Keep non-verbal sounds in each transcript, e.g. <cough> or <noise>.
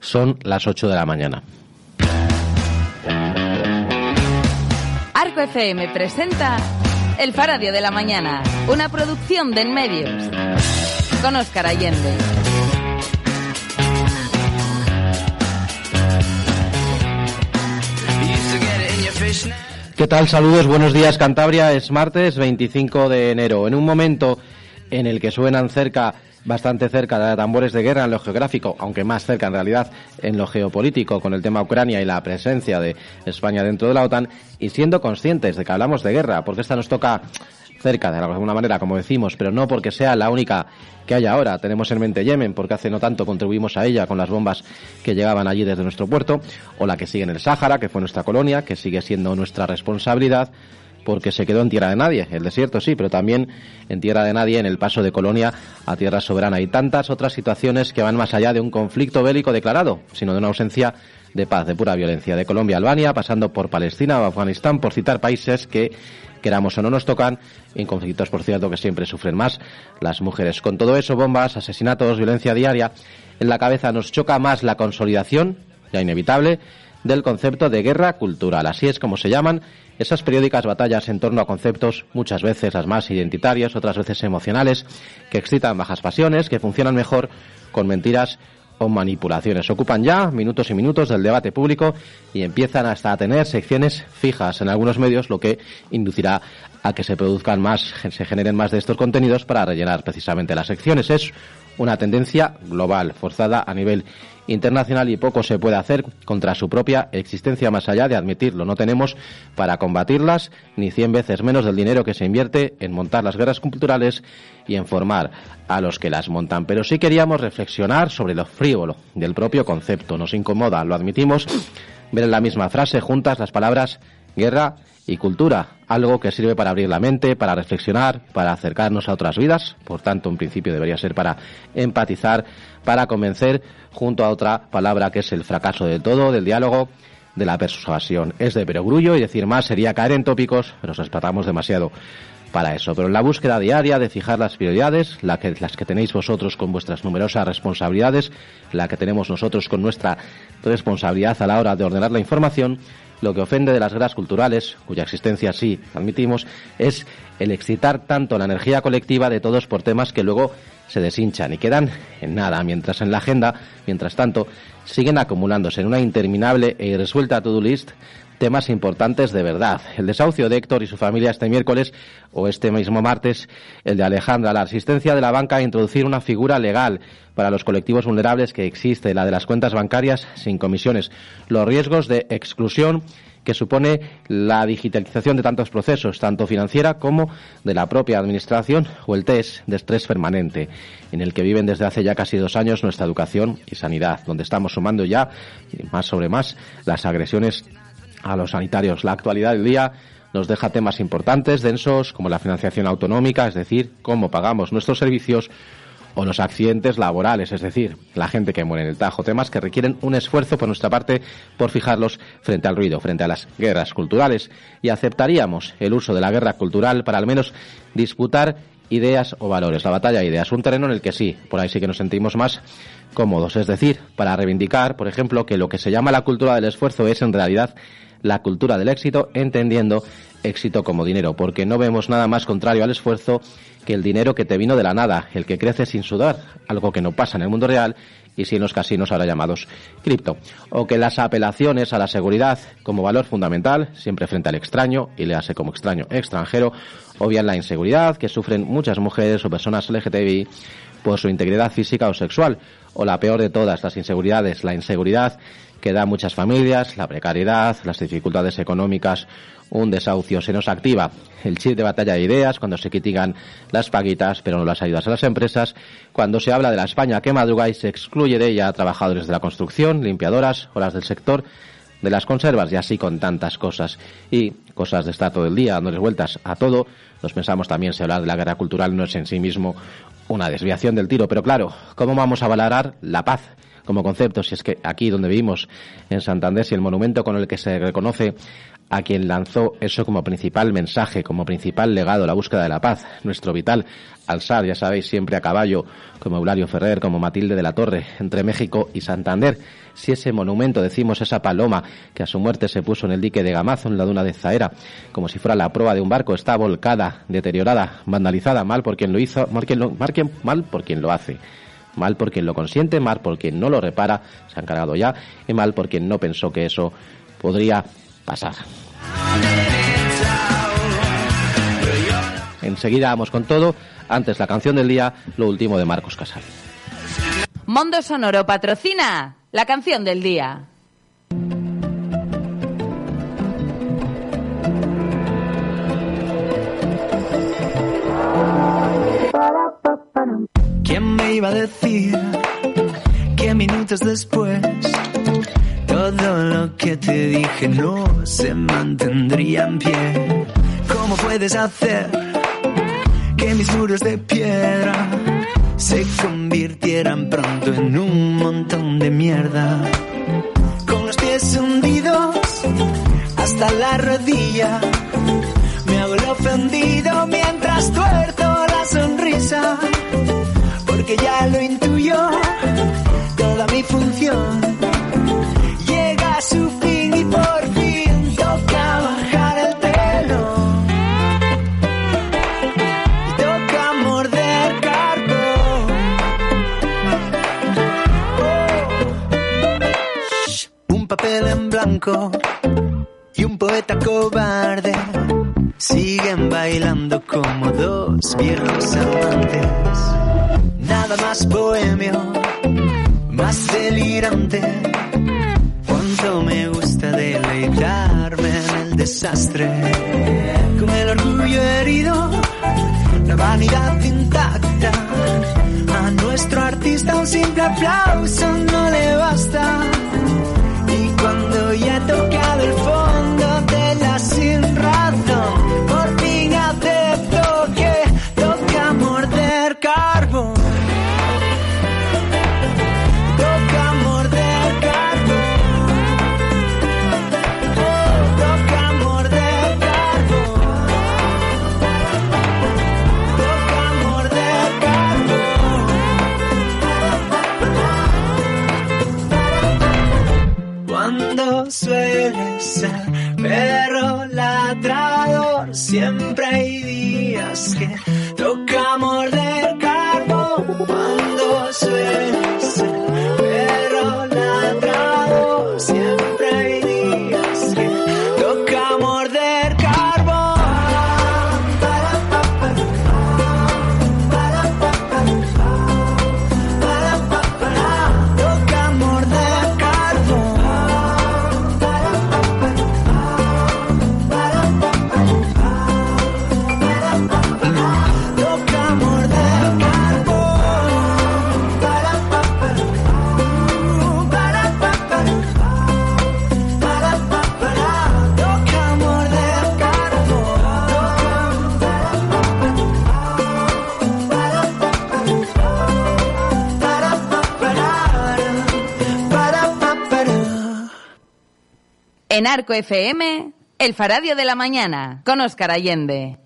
Son las 8 de la mañana. Arco FM presenta El Faradio de la Mañana, una producción de En Medios, con Óscar Allende. ¿Qué tal? Saludos, buenos días Cantabria. Es martes 25 de enero. En un momento en el que suenan cerca bastante cerca de tambores de guerra en lo geográfico, aunque más cerca en realidad en lo geopolítico con el tema Ucrania y la presencia de España dentro de la OTAN y siendo conscientes de que hablamos de guerra, porque esta nos toca cerca de alguna manera, como decimos, pero no porque sea la única que hay ahora. Tenemos en mente Yemen, porque hace no tanto contribuimos a ella con las bombas que llegaban allí desde nuestro puerto, o la que sigue en el Sáhara, que fue nuestra colonia, que sigue siendo nuestra responsabilidad porque se quedó en tierra de nadie. El desierto sí, pero también en tierra de nadie en el paso de Colonia a tierra soberana. Y tantas otras situaciones que van más allá de un conflicto bélico declarado, sino de una ausencia de paz, de pura violencia. De Colombia a Albania, pasando por Palestina o Afganistán, por citar países que queramos o no nos tocan, en conflictos, por cierto, que siempre sufren más las mujeres. Con todo eso, bombas, asesinatos, violencia diaria, en la cabeza nos choca más la consolidación, ya inevitable, del concepto de guerra cultural. Así es como se llaman esas periódicas batallas en torno a conceptos, muchas veces las más identitarios, otras veces emocionales, que excitan bajas pasiones, que funcionan mejor con mentiras o manipulaciones. Ocupan ya minutos y minutos del debate público y empiezan hasta a tener secciones fijas en algunos medios, lo que inducirá a que se produzcan más, se generen más de estos contenidos para rellenar precisamente las secciones. Es una tendencia global, forzada a nivel internacional y poco se puede hacer contra su propia existencia más allá de admitirlo. No tenemos para combatirlas ni cien veces menos del dinero que se invierte en montar las guerras culturales y en formar a los que las montan. Pero sí queríamos reflexionar sobre lo frívolo del propio concepto. Nos incomoda, lo admitimos, ver en la misma frase juntas las palabras guerra y cultura, algo que sirve para abrir la mente, para reflexionar, para acercarnos a otras vidas, por tanto, en principio debería ser para empatizar, para convencer, junto a otra palabra que es el fracaso de todo, del diálogo, de la persuasión. Es de perogrullo y decir más sería caer en tópicos, pero nos tratamos demasiado para eso. Pero en la búsqueda diaria de fijar las prioridades, la que, las que tenéis vosotros con vuestras numerosas responsabilidades, la que tenemos nosotros con nuestra responsabilidad a la hora de ordenar la información, lo que ofende de las guerras culturales, cuya existencia sí admitimos, es el excitar tanto la energía colectiva de todos por temas que luego se deshinchan y quedan en nada, mientras en la agenda, mientras tanto, siguen acumulándose en una interminable e irresuelta to-do list temas importantes de verdad. El desahucio de Héctor y su familia este miércoles o este mismo martes, el de Alejandra, la asistencia de la banca a introducir una figura legal para los colectivos vulnerables que existe, la de las cuentas bancarias sin comisiones, los riesgos de exclusión que supone la digitalización de tantos procesos, tanto financiera como de la propia administración, o el test de estrés permanente, en el que viven desde hace ya casi dos años nuestra educación y sanidad, donde estamos sumando ya, más sobre más, las agresiones a los sanitarios. La actualidad del día nos deja temas importantes, densos, como la financiación autonómica, es decir, cómo pagamos nuestros servicios, o los accidentes laborales, es decir, la gente que muere en el Tajo, temas que requieren un esfuerzo por nuestra parte por fijarlos frente al ruido, frente a las guerras culturales, y aceptaríamos el uso de la guerra cultural para al menos disputar ideas o valores, la batalla de ideas, un terreno en el que sí, por ahí sí que nos sentimos más cómodos, es decir, para reivindicar, por ejemplo, que lo que se llama la cultura del esfuerzo es en realidad la cultura del éxito, entendiendo éxito como dinero, porque no vemos nada más contrario al esfuerzo que el dinero que te vino de la nada, el que crece sin sudar, algo que no pasa en el mundo real y si en los casinos ahora llamados cripto, o que las apelaciones a la seguridad como valor fundamental, siempre frente al extraño, y le hace como extraño extranjero, o bien la inseguridad que sufren muchas mujeres o personas LGTBI por su integridad física o sexual, o la peor de todas las inseguridades, la inseguridad que da muchas familias, la precariedad, las dificultades económicas, un desahucio. Se nos activa el chip de batalla de ideas cuando se critican las paguitas, pero no las ayudas a las empresas, cuando se habla de la España que madruga y se excluye de ella a trabajadores de la construcción, limpiadoras o las del sector de las conservas y así con tantas cosas y cosas de estar todo el día dándoles vueltas a todo. Nos pensamos también si hablar de la guerra cultural no es en sí mismo una desviación del tiro, pero claro, ¿cómo vamos a valorar la paz? Como concepto, si es que aquí donde vivimos, en Santander, si el monumento con el que se reconoce a quien lanzó eso como principal mensaje, como principal legado, la búsqueda de la paz, nuestro vital alzar, ya sabéis, siempre a caballo, como Eulario Ferrer, como Matilde de la Torre, entre México y Santander. Si ese monumento, decimos, esa paloma que a su muerte se puso en el dique de Gamazo, en la duna de Zaera, como si fuera la proa de un barco, está volcada, deteriorada, vandalizada, mal por quien lo hizo, mal, mal por quien lo hace mal por quien lo consiente, mal por quien no lo repara, se han cargado ya, y mal por quien no pensó que eso podría pasar. Enseguida vamos con todo. Antes la canción del día, lo último de Marcos Casal. Mondo Sonoro patrocina la canción del día. ¿Quién me iba a decir que minutos después todo lo que te dije no se mantendría en pie? ¿Cómo puedes hacer que mis muros de piedra se convirtieran pronto en un montón de mierda? Con los pies hundidos hasta la rodilla, me hago el ofendido mientras tuerto la sonrisa porque ya lo intuyo, toda mi función llega a su fin y por fin toca bajar el telón. Y toca morder carbón. Oh. Un papel en blanco y un poeta cobarde siguen bailando como dos viejos amantes más bohemio, más delirante. Cuánto me gusta deleitarme en el desastre, con el orgullo herido, la vanidad intacta. A nuestro artista un simple aplauso no le basta. Y cuando ya he tocado el fondo perro ladrador. Siempre En Arco FM, El Faradio de la Mañana, con Óscar Allende.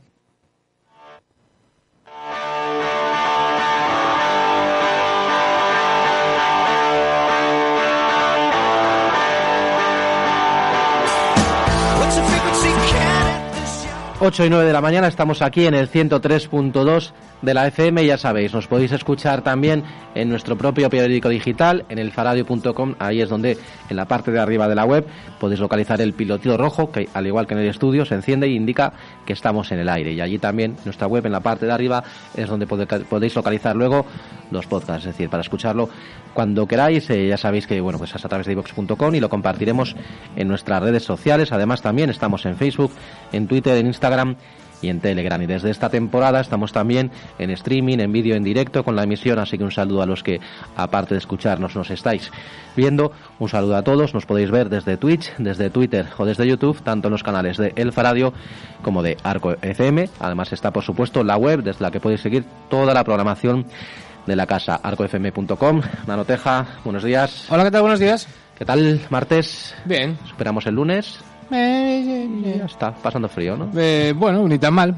8 y 9 de la mañana estamos aquí en el 103.2 de la FM, ya sabéis, nos podéis escuchar también en nuestro propio periódico digital, en elfaradio.com, ahí es donde en la parte de arriba de la web podéis localizar el pilotito rojo, que al igual que en el estudio se enciende y indica que estamos en el aire. Y allí también, nuestra web en la parte de arriba, es donde podéis localizar luego los podcasts, es decir, para escucharlo cuando queráis, eh, ya sabéis que bueno, pues es a través de ivox.com y lo compartiremos en nuestras redes sociales. Además, también estamos en Facebook, en Twitter, en Instagram y en Telegram. Y desde esta temporada estamos también en streaming, en vídeo en directo con la emisión, así que un saludo a los que, aparte de escucharnos, nos estáis viendo. Un saludo a todos, nos podéis ver desde Twitch, desde Twitter o desde YouTube, tanto en los canales de Elfa Radio como de Arco FM. Además está, por supuesto, la web desde la que podéis seguir toda la programación de la casa, arcofm.com. Nanoteja, buenos días. Hola, ¿qué tal? Buenos días. ¿Qué tal, martes? Bien. Superamos el lunes. Eh, ya está, pasando frío, ¿no? Eh, bueno, ni tan mal.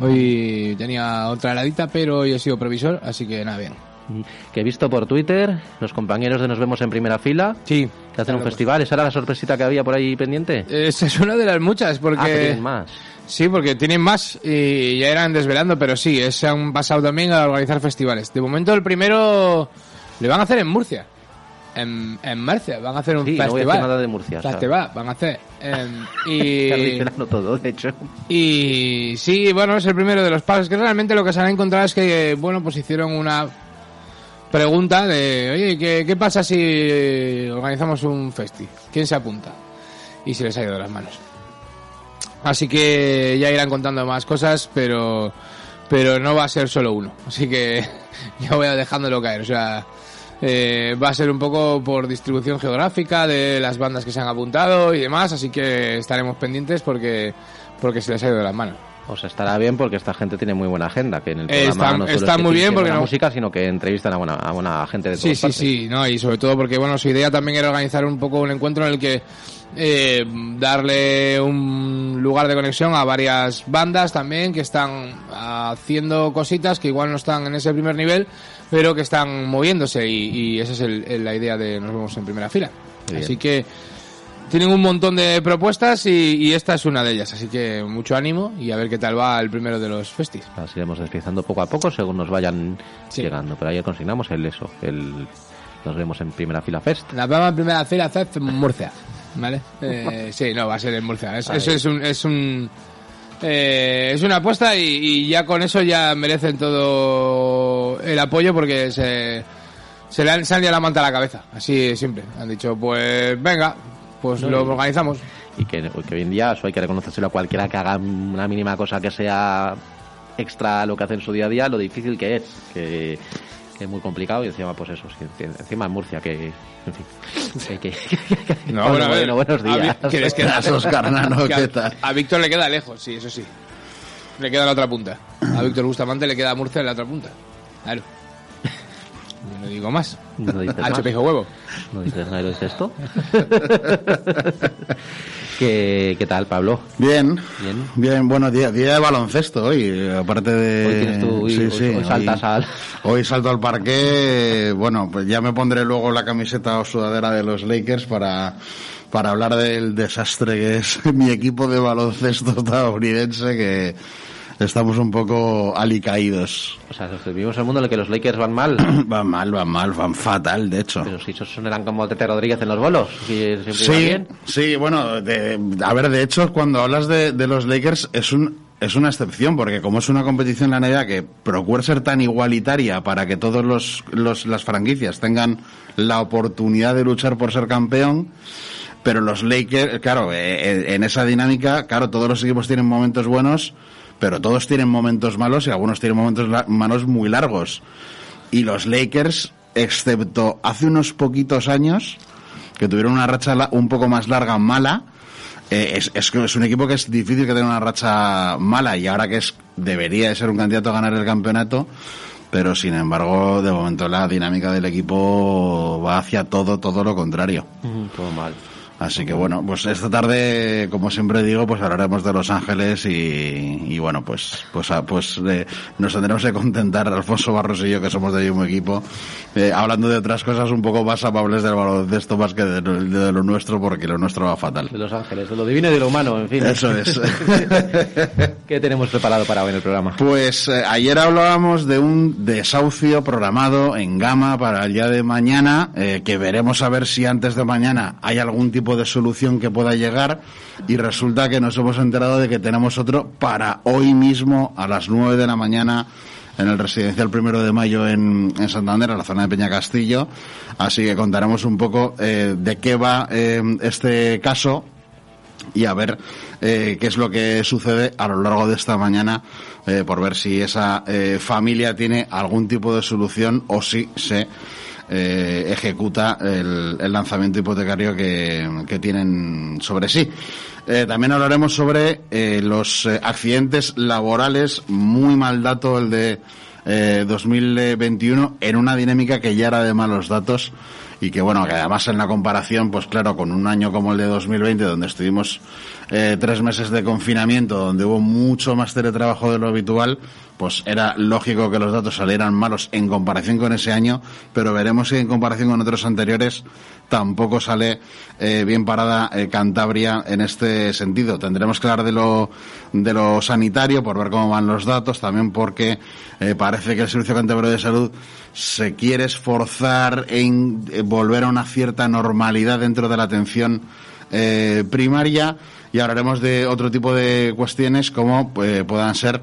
Hoy tenía otra heladita, pero hoy he sido provisor, así que nada bien. Mm, Que he visto por Twitter, los compañeros de Nos Vemos en Primera Fila, Sí. que hacen un festival. ¿Esa era la sorpresita que había por ahí pendiente? Esa es una de las muchas, Ah, que porque... tienen más. Sí, porque tienen más y ya eran desvelando, pero sí, se han pasado también a organizar festivales. De momento el primero le van a hacer en Murcia. En, en Murcia, van a hacer un Sí, no voy a festival. nada de Murcia. Festival, van a hacer. em, <laughs> y, todo, de hecho. y sí, bueno, es el primero de los pasos. Que realmente lo que se han encontrado es que, bueno, pues hicieron una pregunta de, oye, ¿qué, qué pasa si organizamos un festi? ¿Quién se apunta? Y se les ha ido de las manos. Así que ya irán contando más cosas, pero pero no va a ser solo uno. Así que <laughs> ya voy a dejándolo caer. O sea, eh, va a ser un poco por distribución geográfica de las bandas que se han apuntado y demás. Así que estaremos pendientes porque porque se les ha ido de las manos. O sea, estará bien porque esta gente tiene muy buena agenda, que en el programa está- no solo es que muy bien porque no- música, sino que entrevistan a buena, a buena gente de Sí, todas sí, partes. sí, no, y sobre todo porque, bueno, su idea también era organizar un poco un encuentro en el que eh, darle un lugar de conexión a varias bandas también que están haciendo cositas que igual no están en ese primer nivel, pero que están moviéndose y, y esa es el- el- la idea de nos vemos en primera fila. Muy bien. Así que tienen un montón de propuestas y, y esta es una de ellas, así que mucho ánimo y a ver qué tal va el primero de los festis. Las iremos deslizando poco a poco según nos vayan Sí. llegando. Pero ayer consignamos el eso, el nos vemos en primera fila fest. La vamos en primera fila CEF en Murcia. ¿Vale? Eh, sí, no, va a ser en Murcia. Es- Ahí. eso es un. Es, un eh, es una apuesta y, y ya con eso ya merecen todo el apoyo porque se, se le han, liado la manta a la cabeza. Así siempre. Han dicho, pues venga, pues lo organizamos. Y que, que hoy en día eso hay que reconocérselo a cualquiera que haga una mínima cosa que sea extra a lo que hace en su día a día, lo difícil que es. Que, que es muy complicado y encima, pues eso, sí, encima en Murcia, que. En fin. que- que- No, <laughs> bueno, a ver, buenos a días. ¿quieres <laughs> Nano, a- ¿qué tal? A Víctor le queda lejos, sí, eso sí. Le queda la otra punta. A Víctor Bustamante le queda Murcia en la otra punta. Claro. No digo más. No dices más. huevo. No dices nada, ¿lo dices esto? <laughs> ¿Qué, ¿Qué tal, Pablo? Bien, Bien. bien, bueno, día, día de baloncesto hoy, aparte de... Hoy tienes tú- hoy- hoy- hoy saltas al- Hoy salto al parque, bueno, pues ya me pondré luego la camiseta o sudadera de los Lakers para, para hablar del desastre que es <laughs> mi equipo de baloncesto estadounidense que estamos un poco alicaídos. O sea, vivimos en un mundo en el que los Lakers van mal. <clears throat> Van mal, van mal, van fatal, de hecho. Pero si esos eran como Tete Rodríguez en los bolos. Si Sí, bien. sí, bueno, de- a ver, de hecho, cuando hablas de, de los Lakers es un es una excepción porque como es una competición en la NBA que procura ser tan igualitaria para que todos los, los las franquicias tengan la oportunidad de luchar por ser campeón, pero los Lakers, claro, eh, eh, en esa dinámica, claro, todos los equipos tienen momentos buenos, pero todos tienen momentos malos y algunos tienen momentos malos muy largos. Y los Lakers, excepto hace unos poquitos años, que tuvieron una racha un poco más larga, mala, eh, es, es, es un equipo que es difícil que tenga una racha mala y ahora que es debería de ser un candidato a ganar el campeonato, pero sin embargo, de momento la dinámica del equipo va hacia todo, todo lo contrario. Todo mal. Así que bueno, pues esta tarde, como siempre digo, pues hablaremos de Los Ángeles y, y bueno, pues pues ah, pues eh, nos tendremos que contentar, Alfonso Barros y yo, que somos del mismo equipo, eh, hablando de otras cosas un poco más amables del baloncesto más que de, lo- de lo nuestro, porque lo nuestro va fatal. De los ángeles, de lo divino y de lo humano, en fin. Eso es. <laughs> ¿Qué tenemos preparado para hoy en el programa? Pues eh, ayer hablábamos de un desahucio programado en Gama para el día de mañana, eh, que veremos a ver si antes de mañana hay algún tipo de solución que pueda llegar y resulta que nos hemos enterado de que tenemos otro para hoy mismo a las 9 de la mañana en el residencial primero de mayo en, en Santander, en la zona de Peña Castillo. Así que contaremos un poco eh, de qué va eh, este caso y a ver eh, qué es lo que sucede a lo largo de esta mañana eh, por ver si esa eh, familia tiene algún tipo de solución o si se eh, ejecuta el, el lanzamiento hipotecario que, que tienen sobre sí. Eh, también hablaremos sobre eh, los accidentes laborales, muy mal dato el de 2021 en una dinámica que ya era de malos datos y que bueno, que además en la comparación, pues claro, con un año como el de 2020, donde estuvimos eh, tres meses de confinamiento, donde hubo mucho más teletrabajo de lo habitual, pues era lógico que los datos salieran malos en comparación con ese año, pero veremos si en comparación con otros anteriores tampoco sale eh, bien parada eh, Cantabria en este sentido. Tendremos que hablar de lo, de lo sanitario por ver cómo van los datos, también porque eh, parece que el Servicio Cantabrio de Salud se quiere esforzar en volver a una cierta normalidad dentro de la atención primaria. Y hablaremos de otro tipo de cuestiones como puedan ser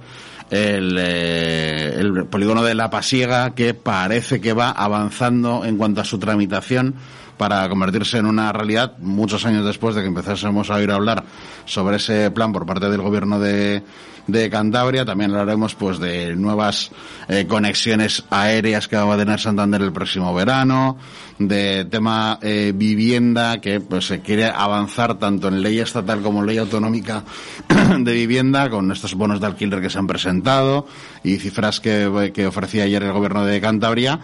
el, el, polígono de La Pasiega, que parece que va avanzando en cuanto a su tramitación para convertirse en una realidad muchos años después de que empezásemos a oír hablar sobre ese plan por parte del gobierno de, de Cantabria. También hablaremos pues de nuevas eh, conexiones aéreas que va a tener Santander el próximo verano, de tema eh, vivienda que pues se quiere avanzar tanto en ley estatal como en ley autonómica <clears throat> de vivienda con estos bonos de alquiler que se han presentado y cifras que, que ofrecía ayer el gobierno de Cantabria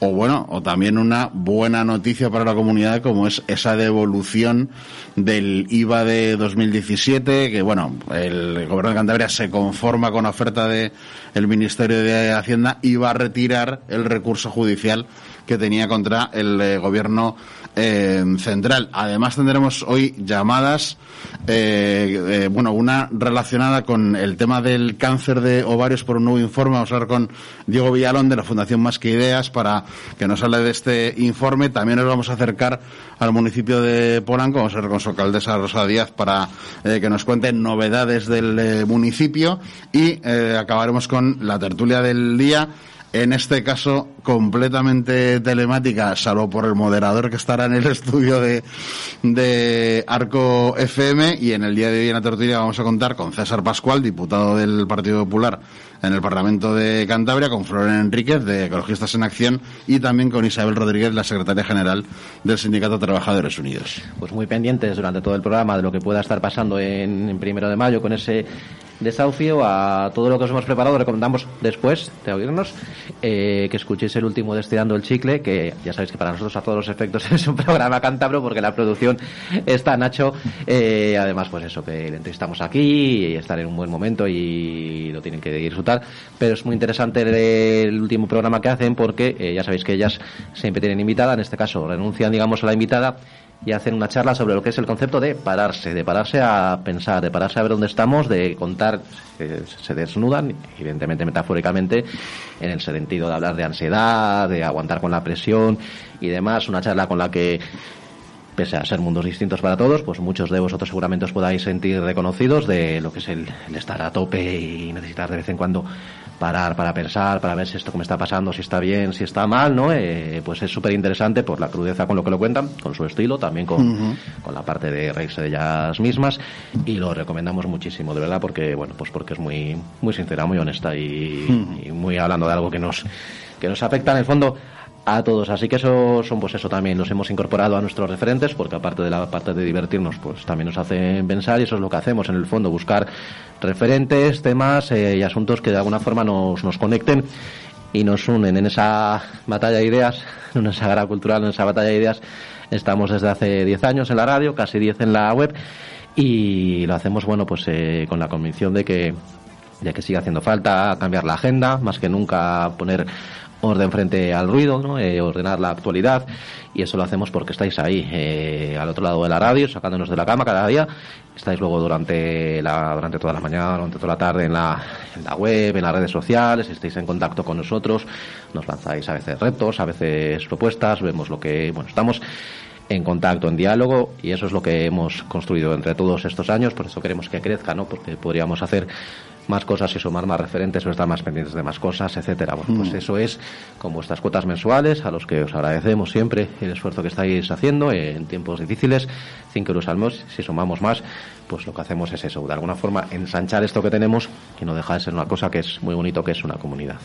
o bueno, o también una buena noticia para la comunidad como es esa devolución del IVA de 2017, que bueno, el gobierno de Cantabria se conforma con la oferta del el Ministerio de Hacienda y va a retirar el recurso judicial que tenía contra el eh, gobierno eh, central. Además tendremos hoy llamadas, eh, bueno, una relacionada con el tema del cáncer de ovarios por un nuevo informe. Vamos a hablar con Diego Villalón de la Fundación Más que Ideas para que nos hable de este informe. También nos vamos a acercar al municipio de Polanco, vamos a hablar con su alcaldesa Rosa Díaz para que nos cuente novedades del municipio y acabaremos con la tertulia del día en este caso completamente telemática, salvo por el moderador que estará en el <laughs> estudio de, de Arco FM. Y en el día de hoy en la tortilla vamos a contar con César Pascual, diputado del Partido Popular en el Parlamento de Cantabria, con Florian Enríquez, de Ecologistas en Acción, y también con Isabel Rodríguez, la secretaria general del Sindicato de Trabajadores Unidos. Pues muy pendientes durante todo el programa de lo que pueda estar pasando en, en primero de mayo con ese desahucio a todo lo que os hemos preparado. Recomendamos después de oírnos eh, que escuchéis el último de Estirando el Chicle, que ya sabéis que para nosotros a todos los efectos <laughs> es un programa cántabro porque la producción está Nacho. Eh, además, pues eso, que le entrevistamos aquí y estar en un buen momento y lo tienen que disfrutar. Pero es muy interesante el, último programa que hacen porque eh, ya sabéis que ellas siempre tienen invitada, en este caso renuncian, digamos, a la invitada y hacen una charla sobre lo que es el concepto de pararse, de pararse a pensar, de pararse a ver dónde estamos, de contar, se, desnudan, evidentemente metafóricamente, en el sentido de hablar de ansiedad, de aguantar con la presión y demás, una charla con la que pese a ser mundos distintos para todos, pues muchos de vosotros seguramente os podáis sentir reconocidos de lo que es el, el estar a tope y necesitar de vez en cuando parar para pensar, para ver si esto que me está pasando, si está bien, si está mal, ¿no? Eh, pues es súper interesante por la crudeza con lo que lo cuentan, con su estilo, también con, con la parte de reírse de ellas mismas y lo recomendamos muchísimo, de verdad, porque, bueno, pues porque es muy, muy sincera, muy honesta y, y muy hablando de algo que nos, que nos afecta en el fondo a todos. Así que eso son pues eso también los hemos incorporado a nuestros referentes porque aparte de la parte de divertirnos pues también nos hacen pensar y eso es lo que hacemos en el fondo buscar referentes, temas eh, y asuntos que de alguna forma nos, nos conecten y nos unen en esa batalla de ideas, <laughs> en esa sagrada cultural, en esa batalla de ideas. Estamos desde hace 10 años en la radio, casi 10 en la web y lo hacemos bueno pues eh, con la convicción de que de que sigue haciendo falta cambiar la agenda, más que nunca poner orden frente al ruido, ¿no? Eh, ordenar la actualidad y eso lo hacemos porque estáis ahí, eh, al otro lado de la radio, sacándonos de la cama cada día. Estáis luego durante la, durante toda la mañana, durante toda la tarde en la, en la web, en las redes sociales, estáis en contacto con nosotros, nos lanzáis a veces retos, a veces propuestas, vemos lo que, bueno, estamos en contacto, en diálogo, y eso es lo que hemos construido entre todos estos años, por eso queremos que crezca, ¿no? Porque podríamos hacer más cosas y sumar más referentes o estar más pendientes de más cosas, etcétera. Bueno, pues mm. eso es con vuestras cuotas mensuales, a los que os agradecemos siempre el esfuerzo que estáis haciendo en tiempos difíciles, 5 euros al mes, si sumamos más, pues lo que hacemos es eso, de alguna forma ensanchar esto que tenemos y no dejar de ser una cosa que es muy bonito, que es una comunidad.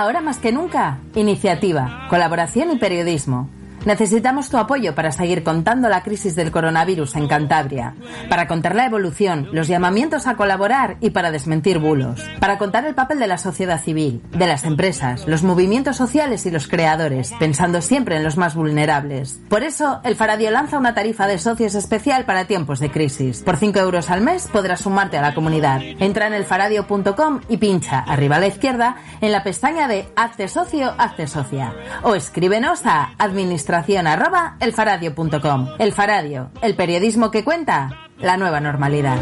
Ahora más que nunca, iniciativa, colaboración y periodismo. Necesitamos tu apoyo para seguir contando la crisis del coronavirus en Cantabria, para contar la evolución, los llamamientos a colaborar y para desmentir bulos, para contar el papel de la sociedad civil, de las empresas, los movimientos sociales y los creadores, pensando siempre en los más vulnerables. Por eso, el Faradio lanza una tarifa de socios especial para tiempos de crisis. Por 5 euros al mes podrás sumarte a la comunidad. Entra en elfaradio.com y pincha arriba a la izquierda en la pestaña de Hazte socio, hazte socia. O escríbenos a administración arroba elfaradio.com. El Faradio, el periodismo que cuenta la nueva normalidad.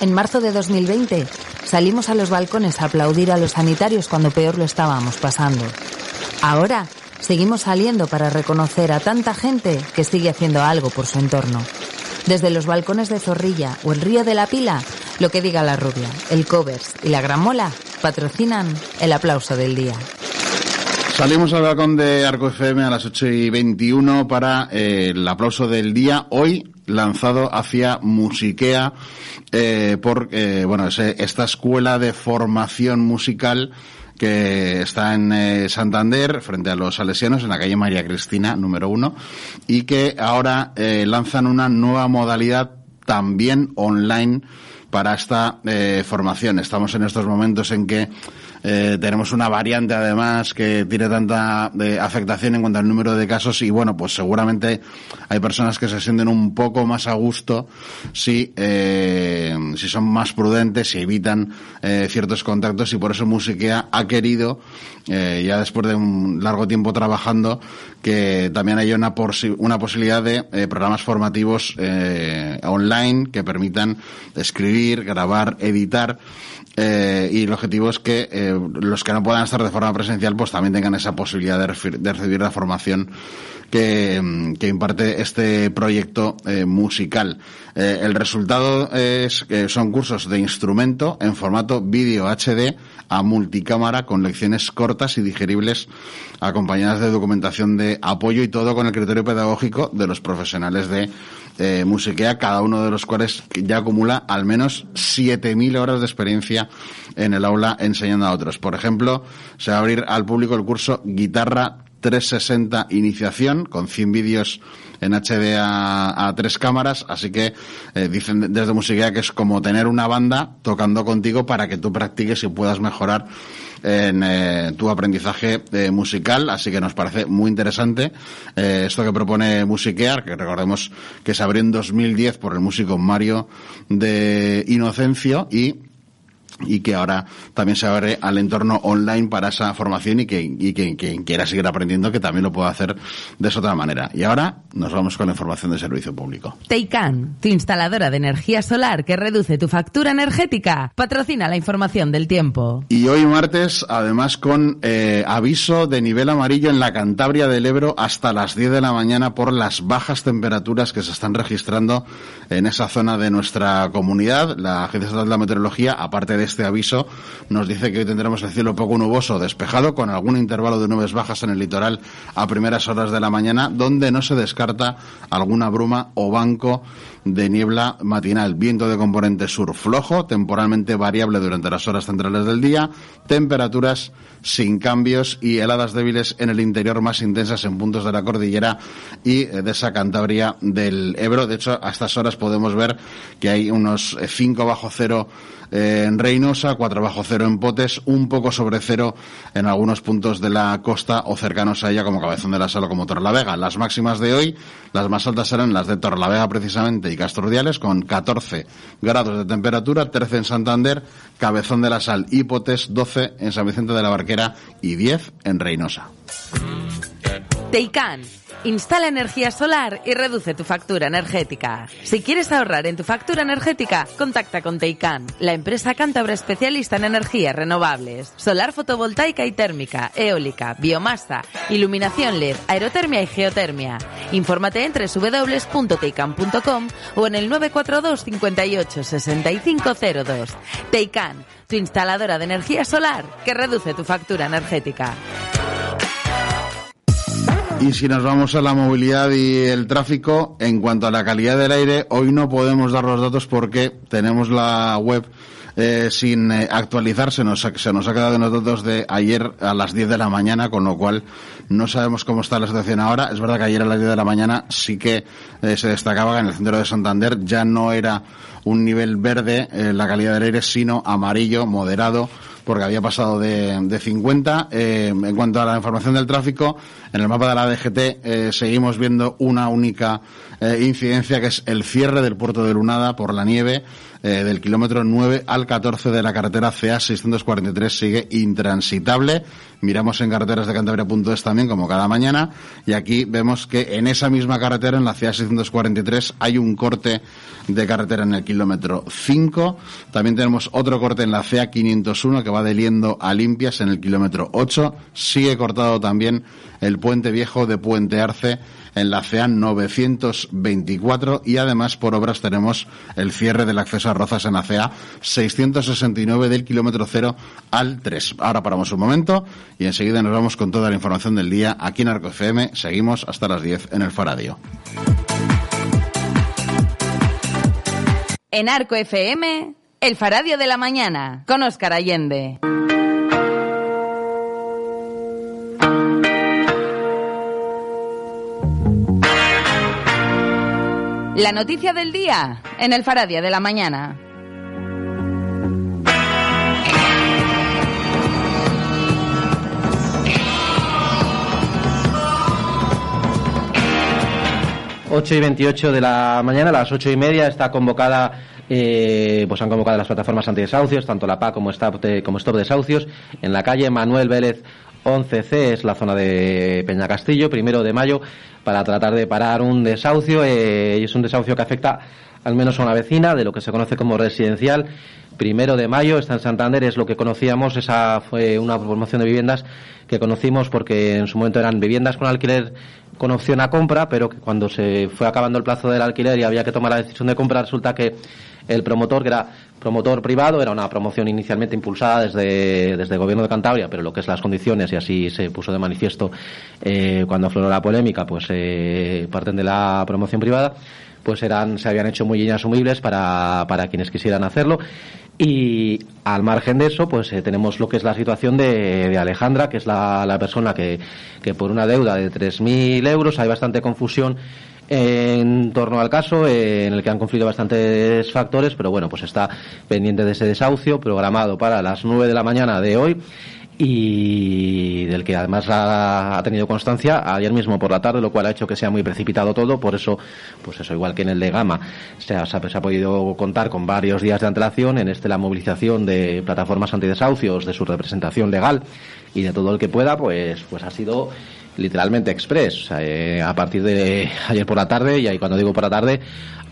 En marzo de 2020 salimos a los balcones a aplaudir a los sanitarios cuando peor lo estábamos pasando. Ahora seguimos saliendo para reconocer a tanta gente que sigue haciendo algo por su entorno. Desde los balcones de Zorrilla o el Río de la Pila lo que diga la rubia, el covers y la gramola patrocinan el aplauso del día. Salimos al balcón de Arco FM a las 8 y 21 para eh, el aplauso del día. Hoy lanzado hacia Musiquea eh, por eh, bueno esta escuela de formación musical que está en Santander, frente a los salesianos, en la calle María Cristina, número uno, y que ahora lanzan una nueva modalidad también online para esta eh, formación. Estamos en estos momentos en que eh, tenemos una variante además que tiene tanta eh, afectación en cuanto al número de casos y bueno, pues seguramente hay personas que se sienten un poco más a gusto si, eh, si son más prudentes, si evitan eh, ciertos contactos y por eso Musiquea ha querido, eh, ya después de un largo tiempo trabajando, que también haya una, una posibilidad de programas formativos online que permitan escribir, grabar, editar eh, y el objetivo es que eh, los que no puedan estar de forma presencial pues también tengan esa posibilidad de, recibir la formación que, mm, imparte este proyecto eh, musical. El resultado es que son cursos de instrumento en formato vídeo HD a multicámara con lecciones cortas y digeribles acompañadas de documentación de apoyo y todo con el criterio pedagógico de los profesionales de eh, musiquea, cada uno de los cuales ya acumula al menos 7.000 horas de experiencia en el aula enseñando a otros. Por ejemplo, se va a abrir al público el curso Guitarra 360 Iniciación, con 100 vídeos en HD a, tres cámaras, así que eh, dicen desde Musiquea que es como tener una banda tocando contigo para que tú practiques y puedas mejorar en eh, tu aprendizaje eh, musical, así que nos parece muy interesante esto que propone Musiquear, que recordemos que se abrió en 2010 por el músico Mario de Inocencio y y que ahora también se abre al entorno online para esa formación y que, y que quien quiera seguir aprendiendo que también lo pueda hacer de esa otra manera. Y ahora nos vamos con la información de servicio público. Teican, tu instaladora de energía solar que reduce tu factura energética, patrocina la información del tiempo. Y hoy martes, además con eh, aviso de nivel amarillo en la Cantabria del Ebro hasta las 10 de la mañana por las bajas temperaturas que se están registrando en esa zona de nuestra comunidad. La Agencia Estatal de la Meteorología, aparte de este aviso nos dice que hoy tendremos el cielo poco nuboso, despejado, con algún intervalo de nubes bajas en el litoral a primeras horas de la mañana, donde no se descarta alguna bruma o banco de niebla matinal. Viento de componente sur flojo, temporalmente variable durante las horas centrales del día, temperaturas sin cambios y heladas débiles en el interior más intensas en puntos de la cordillera y de esa Cantabria del Ebro. De hecho, a estas horas podemos ver que hay unos 5 bajo cero en Reynosa, 4 bajo cero en Potes, un poco sobre cero en algunos puntos de la costa o cercanos a ella como Cabezón de la Sala como Torrelavega. Las máximas de hoy, las más altas serán las de Torrelavega precisamente y Castordiales con 14 grados de temperatura, 13 en Santander, Cabezón de la Sal y Potes, 12 en San Vicente de la Barquera y 10 en Reynosa. Teican Instala energía solar y reduce tu factura energética. Si quieres ahorrar en tu factura energética, contacta con Teican, la empresa cántabra especialista en energías renovables, solar fotovoltaica y térmica, eólica, biomasa, iluminación LED, aerotermia y geotermia. Infórmate en www.teican.com o en el 942 58 6502. Teican, tu instaladora de energía solar que reduce tu factura energética. Y si nos vamos a la movilidad y el tráfico, en cuanto a la calidad del aire, hoy no podemos dar los datos porque tenemos la web eh, sin eh, actualizarse, nos, se nos ha quedado en los datos de ayer a las 10 de la mañana, con lo cual no sabemos cómo está la situación ahora. Es verdad que ayer a las 10 de la mañana sí que eh, se destacaba que en el centro de Santander ya no era un nivel verde la calidad del aire, sino amarillo, moderado, porque había pasado de, de 50. Eh, en cuanto a la información del tráfico, en el mapa de la DGT eh, seguimos viendo una única eh, incidencia, que es el cierre del puerto de Lunada por la nieve eh, del kilómetro 9 al 14 de la carretera CA 643 sigue intransitable. Miramos en carreteras de Cantabria.es también, como cada mañana, y aquí vemos que en esa misma carretera, en la CA 643, hay un corte de carretera en el kilómetro 5. También tenemos otro corte en la CA 501 que va de Liendo a Limpias en el kilómetro 8. Sigue cortado también el puente viejo de Puente Arce en la CEA 924 y además por obras tenemos el cierre del acceso a Rozas en la CEA 669 del kilómetro 0 al 3. Ahora paramos un momento y enseguida nos vamos con toda la información del día aquí en Arco FM. Seguimos hasta las 10 en el Faradio. En Arco FM, el Faradio de la Mañana, con Oscar Allende. La noticia del día en el Faradia de la mañana. Ocho y veintiocho de la mañana, a las ocho y media, está convocada eh, pues han convocado las plataformas antidesahucios, tanto la PA como Stop, de, como Stop Desahucios, en la calle Manuel Vélez 11C, es la zona de Peña Castillo, primero de mayo, para tratar de parar un desahucio. Eh, es un desahucio que afecta al menos a una vecina de lo que se conoce como residencial. Primero de mayo está en Santander, es lo que conocíamos. Esa fue una promoción de viviendas que conocimos porque en su momento eran viviendas con alquiler con opción a compra, pero que cuando se fue acabando el plazo del alquiler y había que tomar la decisión de compra, resulta que el promotor, que era promotor privado, era una promoción inicialmente impulsada desde, desde el gobierno de Cantabria, pero lo que es las condiciones, y así se puso de manifiesto eh, cuando afloró la polémica, pues eh, parten de la promoción privada, pues eran, se habían hecho muy inasumibles para, para quienes quisieran hacerlo. Y al margen de eso, pues eh, tenemos lo que es la situación de, de Alejandra, que es la, la persona que, que por una deuda de 3.000 euros, hay bastante confusión en torno al caso, eh, en el que han confluido bastantes factores, pero bueno, pues está pendiente de ese desahucio programado para las 9 de la mañana de hoy y del que además ha, tenido constancia ayer mismo por la tarde, lo cual ha hecho que sea muy precipitado todo. Por eso, pues eso, igual que en el de Gama, se ha, se ha podido contar con varios días de antelación. En este, la movilización de plataformas antidesahucios, de su representación legal y de todo el que pueda, pues, pues ha sido literalmente express. Eh, a partir de ayer por la tarde, y ahí cuando digo por la tarde,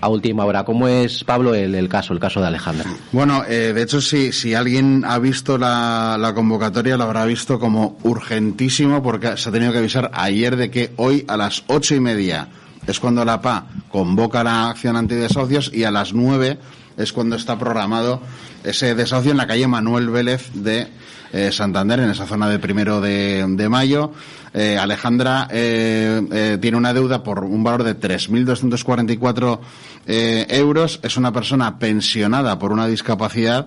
a última hora. ¿Cómo es, Pablo, el, caso, el caso de Alejandra? Bueno, eh, de hecho, si, si alguien ha visto la, la, convocatoria, lo habrá visto como urgentísimo, porque se ha tenido que avisar ayer de que hoy a las ocho y media es cuando la PA convoca la acción antidesahucios y a las nueve es cuando está programado ese desahucio en la calle Manuel Vélez de eh, Santander, en esa zona de primero de, mayo. Eh, Alejandra eh, eh, tiene una deuda por un valor de 3.244 eh, euros. Es una persona pensionada por una discapacidad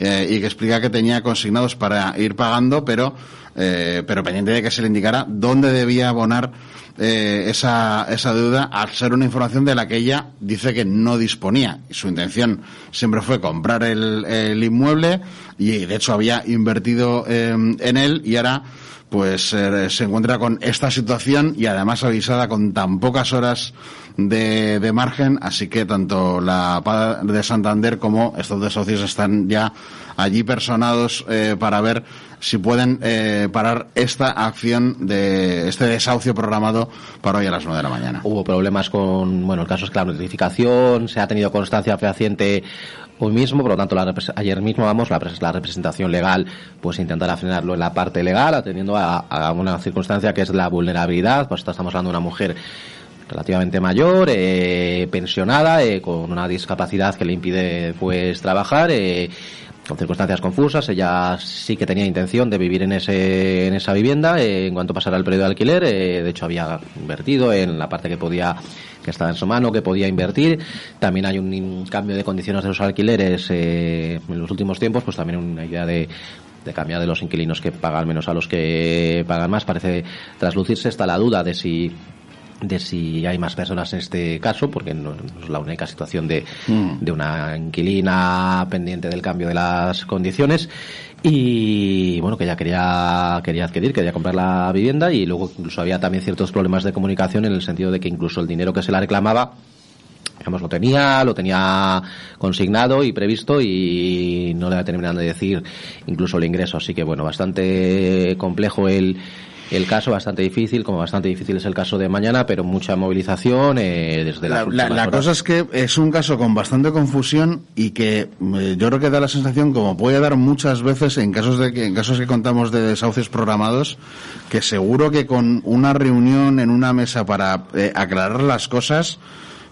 eh, y que explica que tenía consignados para ir pagando, pero, pero pendiente de que se le indicara dónde debía abonar esa, esa deuda al ser una información de la que ella dice que no disponía. Su intención siempre fue comprar el, el inmueble y de hecho había invertido en él y ahora pues eh, se encuentra con esta situación y además avisada con tan pocas horas de, de margen, así que tanto la PA de Santander como estos dos socios están ya allí personados eh, para ver si pueden eh, parar esta acción de este desahucio programado para hoy a las 9 de la mañana. Hubo problemas con, bueno, el caso es que la notificación, se ha tenido constancia fehaciente hoy mismo, por lo tanto, la, ayer mismo, vamos, la, la, representación legal, pues intentará frenarlo en la parte legal, atendiendo a, a una circunstancia que es la vulnerabilidad, pues estamos hablando de una mujer relativamente mayor, eh, pensionada, eh, con una discapacidad que le impide pues trabajar, eh, con circunstancias confusas. Ella sí que tenía intención de vivir en, ese, en esa vivienda eh, en cuanto pasara el periodo de alquiler. Eh, de hecho, había invertido en la parte que podía que estaba en su mano, que podía invertir. También hay un cambio de condiciones de los alquileres eh, en los últimos tiempos, pues también una idea de de cambiar de los inquilinos que pagan menos a los que pagan más. Parece traslucirse. Está la duda de si de si hay más personas en este caso, porque no, es la única situación de, mm. de una inquilina pendiente del cambio de las condiciones y bueno que ella quería quería adquirir quería comprar la vivienda y luego incluso había también ciertos problemas de comunicación en el sentido de que incluso el dinero que se la reclamaba digamos lo tenía lo tenía consignado y previsto y no le terminado de decir incluso el ingreso así que bueno bastante complejo el el caso bastante difícil, como bastante difícil es el caso de mañana, pero mucha movilización eh, desde la, la, la cosa es que es un caso con bastante confusión y que eh, yo creo que da la sensación, como puede dar muchas veces en casos de que en casos que contamos de desahucios programados, que seguro que con una reunión en una mesa para eh, aclarar las cosas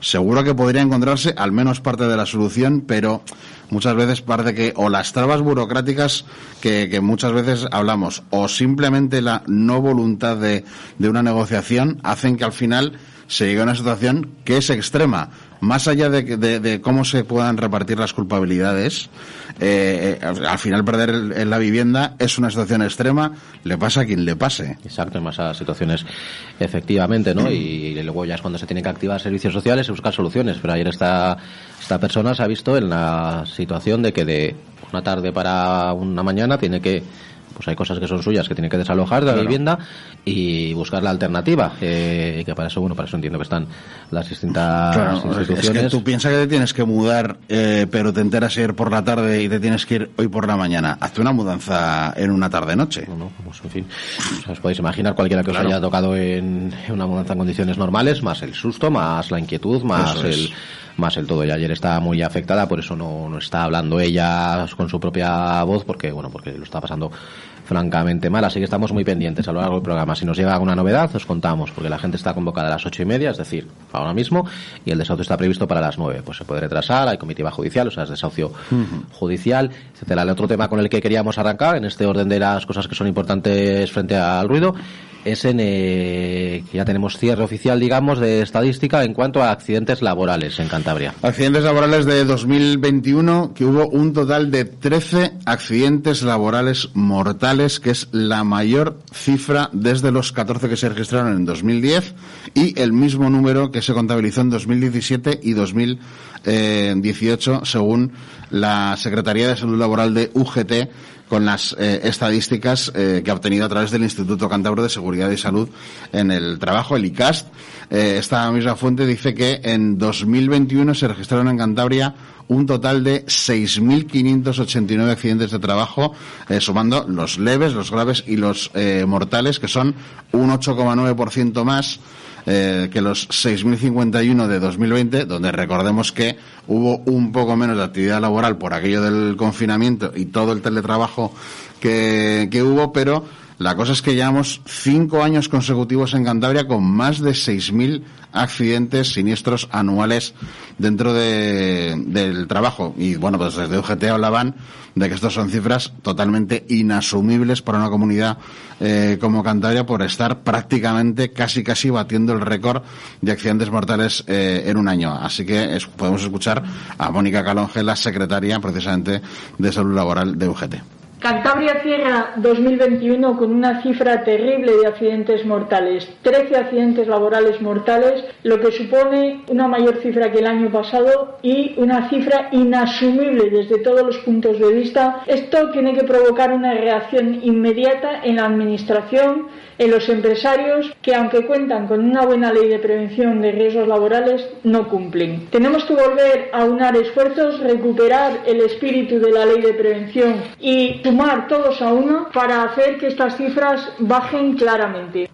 seguro que podría encontrarse al menos parte de la solución, pero muchas veces parece que o las trabas burocráticas que, que muchas veces hablamos o simplemente la no voluntad de, de una negociación hacen que al final se llegue a una situación que es extrema más allá de, de, cómo se puedan repartir las culpabilidades, eh, eh, al final perder en la vivienda es una situación extrema, le pasa a quien le pase. Exacto, en más a situaciones efectivamente, ¿no? Y, luego ya es cuando se tienen que activar servicios sociales y buscar soluciones. Pero ayer esta, esta persona se ha visto en la situación de que de una tarde para una mañana tiene que pues hay cosas que son suyas que tiene que desalojar de la vivienda y buscar la alternativa. Eh, que para eso, bueno, para eso entiendo que están las distintas instituciones. Es que tú piensas que te tienes que mudar, eh, pero te enteras ayer por la tarde y te tienes que ir hoy por la mañana. Hazte una mudanza en una tarde-noche. No, pues, en fin. os podéis imaginar cualquiera que os haya tocado en una mudanza en condiciones normales, más el susto, más la inquietud, más el más el todo. Y ayer estaba muy afectada, por eso no, no está hablando ella con su propia voz, porque bueno, porque lo está pasando francamente mal. Así que estamos muy pendientes a lo largo del programa. Si nos llega alguna novedad, os contamos, porque la gente está convocada a las ocho y media, es decir, ahora mismo, y el desahucio está previsto para las nueve. Pues se puede retrasar, hay comitiva judicial, o sea, es desahucio judicial, etcétera. El otro tema con el que queríamos arrancar, en este orden de las cosas que son importantes frente al ruido, es en eh, ya tenemos cierre oficial, digamos, de estadística en cuanto a accidentes laborales en Cantabria. Accidentes laborales de 2021, que hubo un total de 13 accidentes laborales mortales, que es la mayor cifra desde los 14 que se registraron en 2010 y el mismo número que se contabilizó en 2017 y 2018, según la Secretaría de Salud Laboral de UGT con las eh, estadísticas eh, que ha obtenido a través del Instituto Cantabro de Seguridad y Salud en el trabajo, el ICAST. Eh, esta misma fuente dice que en 2021 se registraron en Cantabria un total de 6.589 accidentes de trabajo, sumando los leves, los graves y los mortales, que son un 8,9% más eh, que los 6.051 de 2020, donde recordemos que hubo un poco menos de actividad laboral por aquello del confinamiento y todo el teletrabajo que, que hubo, pero la cosa es que llevamos cinco años consecutivos en Cantabria con más de 6.000 accidentes siniestros anuales dentro de, del trabajo. Y bueno, pues desde UGT hablaban de que estas son cifras totalmente inasumibles para una comunidad eh, como Cantabria por estar prácticamente casi casi batiendo el récord de accidentes mortales eh, en un año. Así que podemos escuchar a Mónica Calonge, la secretaria precisamente de salud laboral de UGT. Cantabria cierra 2021 con una cifra terrible de accidentes mortales, 13 accidentes laborales mortales, lo que supone una mayor cifra que el año pasado y una cifra inasumible desde todos los puntos de vista. Esto tiene que provocar una reacción inmediata en la Administración, en los empresarios, que aunque cuentan con una buena ley de prevención de riesgos laborales, no cumplen. Tenemos que volver a unar esfuerzos, recuperar el espíritu de la ley de prevención y sumar todos a uno para hacer que estas cifras bajen claramente.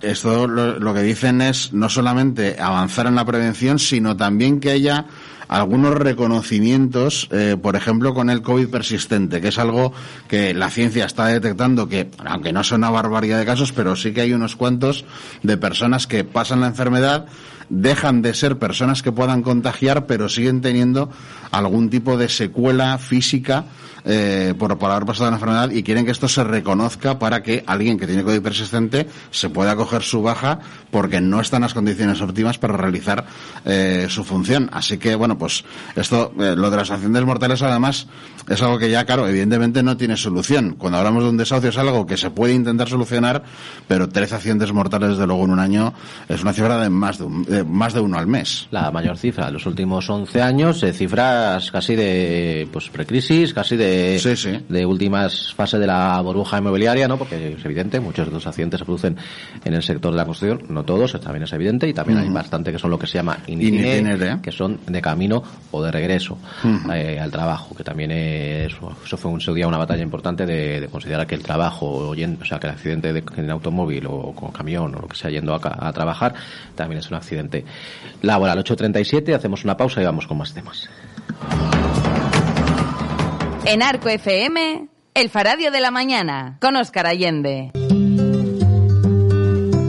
esto lo, que dicen es no solamente avanzar en la prevención, sino también que haya algunos reconocimientos, eh, por ejemplo, con el COVID persistente, que es algo que la ciencia está detectando que, aunque no son una barbaridad de casos, pero sí que hay unos cuantos de personas que pasan la enfermedad, dejan de ser personas que puedan contagiar, pero siguen teniendo algún tipo de secuela física eh, por, haber pasado la enfermedad y quieren que esto se reconozca para que alguien que tiene COVID persistente se pueda coger su baja porque no está en las condiciones óptimas para realizar eh, su función. Así que, bueno, pues esto, eh, lo de las accidentes mortales además es algo que ya, claro, evidentemente no tiene solución. Cuando hablamos de un desahucio es algo que se puede intentar solucionar, pero 13 accidentes mortales, desde luego, en un año es una cifra de más de, más de uno al mes. La mayor cifra de los últimos 11 años, cifras casi de pues precrisis, casi de de, últimas fases de la burbuja inmobiliaria, ¿no? Porque es evidente, muchos de los accidentes se producen en el sector de la construcción, no todos, también es evidente, y también hay bastante que son lo que se llama itinere, que son de camino o de regreso eh, al trabajo, que también es, eso fue un día una batalla importante de, considerar que el trabajo, o sea, que el accidente de, en automóvil o con camión o lo que sea yendo a, a trabajar, también es un accidente laboral. 8.37, hacemos una pausa y vamos con más temas. En Arco FM, El Faradio de la Mañana, con Oscar Allende.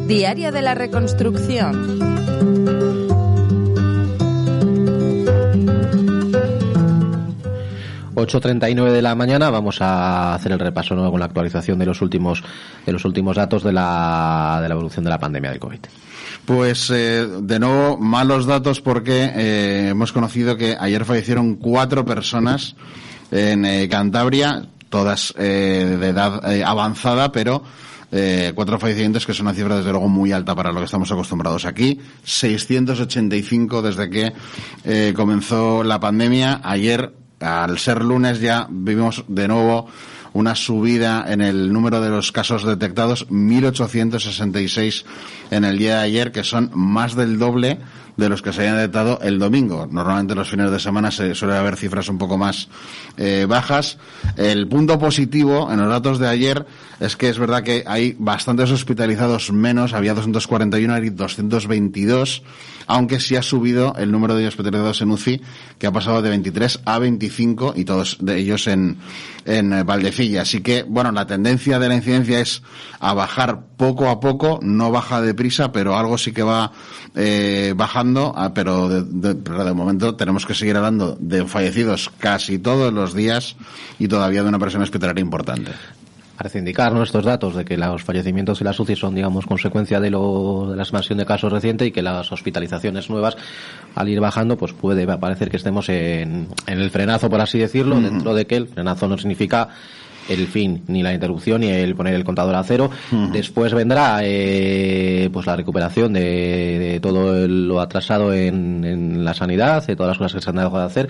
Diario de la Reconstrucción. ...8.39 de la mañana vamos a hacer el repaso nuevo con la actualización de los últimos de los últimos datos de la, de la evolución de la pandemia del COVID. Pues eh, de nuevo malos datos porque eh, hemos conocido que ayer fallecieron cuatro personas en eh, Cantabria, todas eh, de edad eh, avanzada, pero cuatro fallecimientos que es una cifra desde luego muy alta para lo que estamos acostumbrados aquí. 685 desde que comenzó la pandemia. Ayer, al ser lunes, ya vivimos de nuevo una subida en el número de los casos detectados, 1.866 en el día de ayer, que son más del doble de los que se hayan detectado el domingo. Normalmente los fines de semana se suele haber cifras un poco más eh, bajas. El punto positivo en los datos de ayer es que es verdad que hay bastantes hospitalizados menos, había 241, hay 222 aunque sí ha subido el número de hospitalizados en UCI, que ha pasado de 23 a 25 y todos de ellos en, en Valdecilla. Así que, bueno, la tendencia de la incidencia es a bajar poco a poco, no baja deprisa, pero algo sí que va eh, bajando, ah, pero de, de momento tenemos que seguir hablando de fallecidos casi todos los días y todavía de una presión hospitalaria importante parece indicar nuestros datos de que los fallecimientos y las UCI son, digamos, consecuencia de, lo, de la expansión de casos reciente y que las hospitalizaciones nuevas, al ir bajando, pues puede parecer que estemos en, en el frenazo, por así decirlo, dentro de que el frenazo no significa el fin, ni la interrupción, ni el poner el contador a cero. Después vendrá eh, pues la recuperación de, todo lo atrasado en, en, la sanidad, de todas las cosas que se han dejado de hacer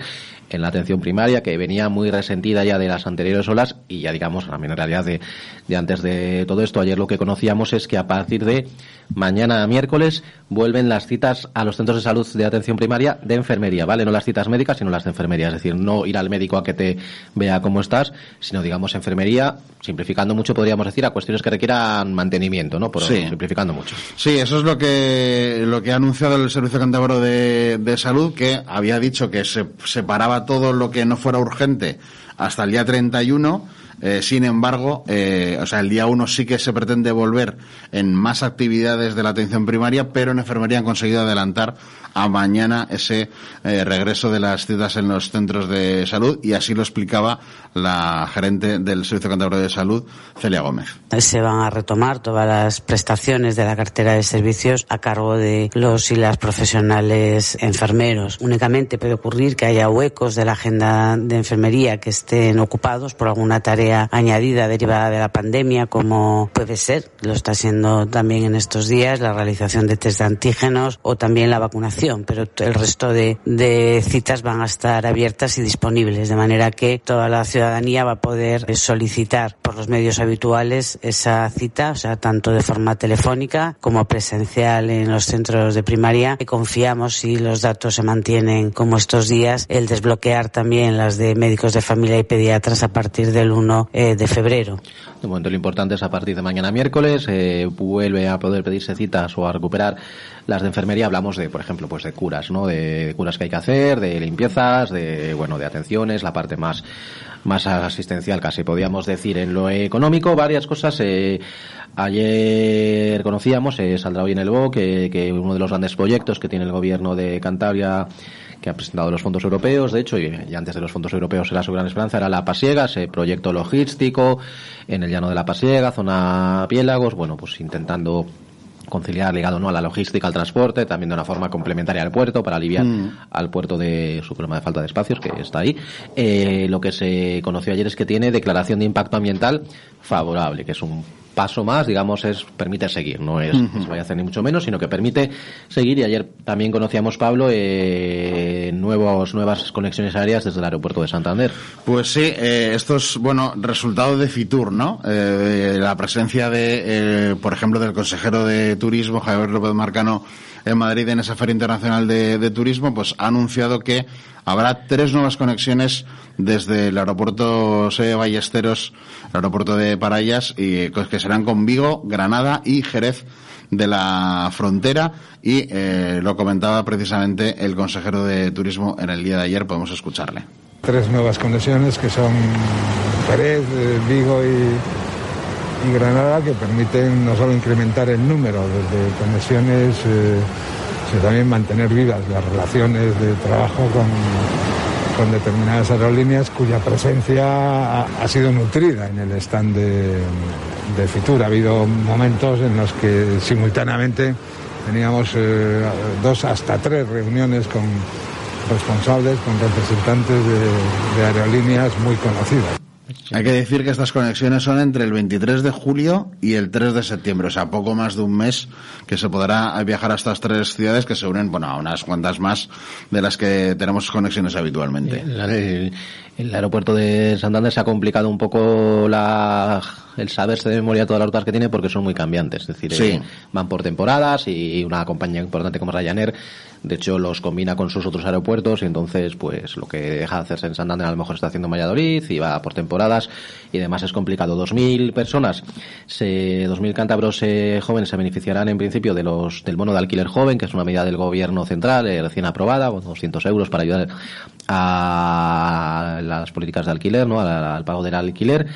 en la atención primaria, que venía muy resentida ya de las anteriores olas y ya digamos, también en realidad de, de antes de todo esto. Ayer lo que conocíamos es que a partir de mañana miércoles vuelven las citas a los centros de salud de atención primaria de enfermería, ¿vale? No las citas médicas, sino las de enfermería. Es decir, no ir al médico a que te vea cómo estás, sino digamos enfermería, simplificando mucho podríamos decir, a cuestiones que requieran mantenimiento, ¿no? Por, Simplificando mucho. Sí, eso es lo que, lo que ha anunciado el Servicio Cántabro de, de Salud, que había dicho que se separaba todo lo que no fuera urgente hasta el día 31. Eh, sin embargo, eh, o sea, el día 1 sí que se pretende volver en más actividades de la atención primaria, pero en enfermería han conseguido adelantar a mañana ese eh, regreso de las citas en los centros de salud y así lo explicaba la gerente del Servicio Cantabrio de Salud, Celia Gómez. Se van a retomar todas las prestaciones de la cartera de servicios a cargo de los y las profesionales enfermeros. Únicamente puede ocurrir que haya huecos de la agenda de enfermería que estén ocupados por alguna tarea añadida derivada de la pandemia, como puede ser, lo está siendo también en estos días, la realización de test de antígenos o también la vacunación pero el resto de, citas van a estar abiertas y disponibles, de manera que toda la ciudadanía va a poder solicitar por los medios habituales esa cita, o sea, tanto de forma telefónica como presencial en los centros de primaria. Y confiamos, si los datos se mantienen como estos días, el desbloquear también las de médicos de familia y pediatras a partir del 1 1 eh, de febrero. De momento lo importante es a partir de mañana miércoles eh, vuelve a poder pedirse citas o a recuperar las de enfermería. Hablamos de, por ejemplo, pues de curas, ¿no? De curas que hay que hacer, de limpiezas, de bueno, de atenciones, la parte más más asistencial casi podríamos decir en lo económico varias cosas eh, ayer conocíamos saldrá hoy en el BO que, que uno de los grandes proyectos que tiene el gobierno de Cantabria que ha presentado los fondos europeos, de hecho, y, antes de los fondos europeos era su gran esperanza, era la Pasiega, ese proyecto logístico en el llano de la Pasiega, zona Piélagos, bueno, pues intentando conciliar ligado no a la logística, al transporte, también de una forma complementaria al puerto para aliviar Mm. al puerto de su problema de falta de espacios que está ahí. Eh, lo que se conoció ayer es que tiene declaración de impacto ambiental favorable, que es un paso más, digamos, es permite seguir, no es que se vaya a hacer ni mucho menos, sino que permite seguir. Y ayer también conocíamos, Pablo, eh, nuevos, nuevas conexiones aéreas desde el aeropuerto de Santander. Pues sí, eh, esto es, bueno, resultado de Fitur, ¿no? Eh, la presencia de, eh, por ejemplo, del consejero de Turismo, Javier López Marcano, en Madrid, en esa Feria Internacional de, de Turismo, pues ha anunciado que habrá tres nuevas conexiones desde el aeropuerto Sede Ballesteros, el aeropuerto de Parayas, y pues, que serán con Vigo, Granada y Jerez de la frontera. Y eh, lo comentaba precisamente el consejero de turismo en el día de ayer. Podemos escucharle. Tres nuevas conexiones que son Jerez, eh, Vigo y, y Granada que permiten no solo incrementar el número de, conexiones, eh, sino también mantener vivas las relaciones de trabajo con, con determinadas aerolíneas cuya presencia ha, sido nutrida en el stand de, Fitur. Ha habido momentos en los que simultáneamente teníamos eh, dos hasta tres reuniones con responsables, con representantes de aerolíneas muy conocidas. Hay que decir que estas conexiones son entre el 23 de julio y el 3 de septiembre, o sea, poco más de un mes que se podrá viajar a estas tres ciudades que se unen, bueno, a unas cuantas más de las que tenemos conexiones habitualmente. El aeropuerto de Santander se ha complicado un poco la, el saberse de memoria todas las rutas que tiene porque son muy cambiantes. Es decir, Sí. eh, van por temporadas y una compañía importante como Ryanair, de hecho, los combina con sus otros aeropuertos y entonces, pues, lo que deja de hacerse en Santander a lo mejor está haciendo en Valladolid y va por temporadas y además es complicado. 2.000 personas, se, 2.000 cántabros eh, jóvenes se beneficiarán en principio de los, del bono de alquiler joven, que es una medida del gobierno central eh, recién aprobada, con 200 euros para ayudar a las políticas de alquiler, ¿no? al, pago del alquiler.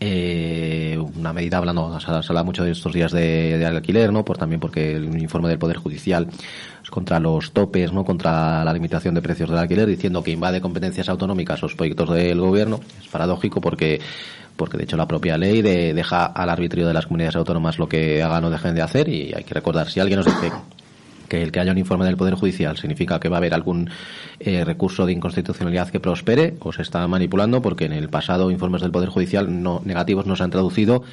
Eh, una medida hablando, se habla- mucho de estos días de, de alquiler, ¿no? Por también porque el informe del Poder Judicial es contra los topes, ¿no? Contra la limitación de precios del alquiler, diciendo que invade competencias autonómicas los proyectos del gobierno. Es paradójico porque porque de hecho la propia ley de- deja al arbitrio de las comunidades autónomas lo que hagan o dejen de hacer y hay que recordar si alguien nos dice que el que haya un informe del Poder Judicial significa que va a haber algún eh, recurso de inconstitucionalidad que prospere o se está manipulando porque en el pasado informes del Poder Judicial no negativos no se han traducido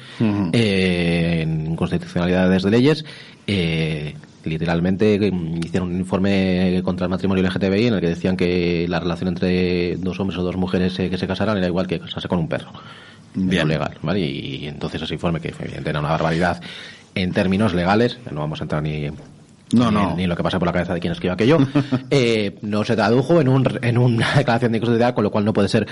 eh, en inconstitucionalidades de leyes. Eh, literalmente mm, hicieron un informe contra el matrimonio LGTBI en el que decían que la relación entre dos hombres o dos mujeres que se casaran era igual que casarse con un perro. Bien. Legal, ¿vale? Y entonces ese informe, que evidentemente era una barbaridad en términos legales, no vamos a entrar ni No, ni, no. ni lo que pasa por la cabeza de quien escriba aquello, <laughs> eh, no se tradujo en, un, en una <laughs> declaración de inconstitucionalidad, con lo cual no puede ser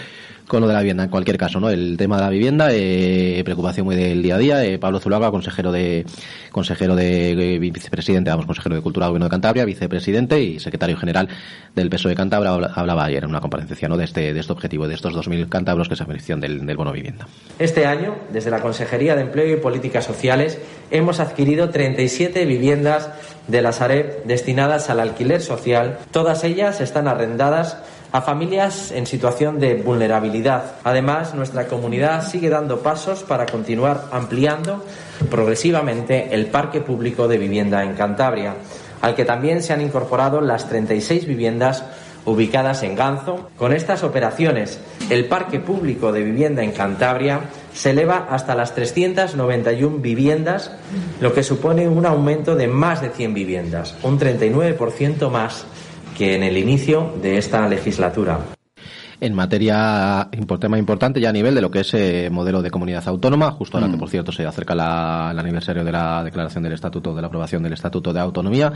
con lo de la vivienda. En cualquier caso, ¿no? El tema de la vivienda, eh, preocupación muy del día a día. Eh, Pablo Zuluaga, consejero de consejero de eh, vicepresidente, vamos, consejero de Cultura del Gobierno de Cantabria, vicepresidente y secretario general del PSOE de Cantabria, habla- hablaba ayer en una comparecencia, ¿no? De este, de este objetivo, de estos 2.000 cántabros que se benefician del, del bono vivienda. Este año, desde la Consejería de Empleo y Políticas Sociales, hemos adquirido 37 viviendas de la Sareb destinadas al alquiler social. Todas ellas están arrendadas a familias en situación de vulnerabilidad. Además, nuestra comunidad sigue dando pasos para continuar ampliando progresivamente el parque público de vivienda en Cantabria, al que también se han incorporado las 36 viviendas ubicadas en Ganzo. Con estas operaciones, el parque público de vivienda en Cantabria se eleva hasta las 391 viviendas, lo que supone un aumento de más de 100 viviendas, un 39% más que en el inicio de esta legislatura. En materia, tema importante ya a nivel de lo que es eh, modelo de comunidad autónoma, justo ahora que mm. por cierto se acerca la, el aniversario de la declaración del Estatuto, de la aprobación del Estatuto de Autonomía,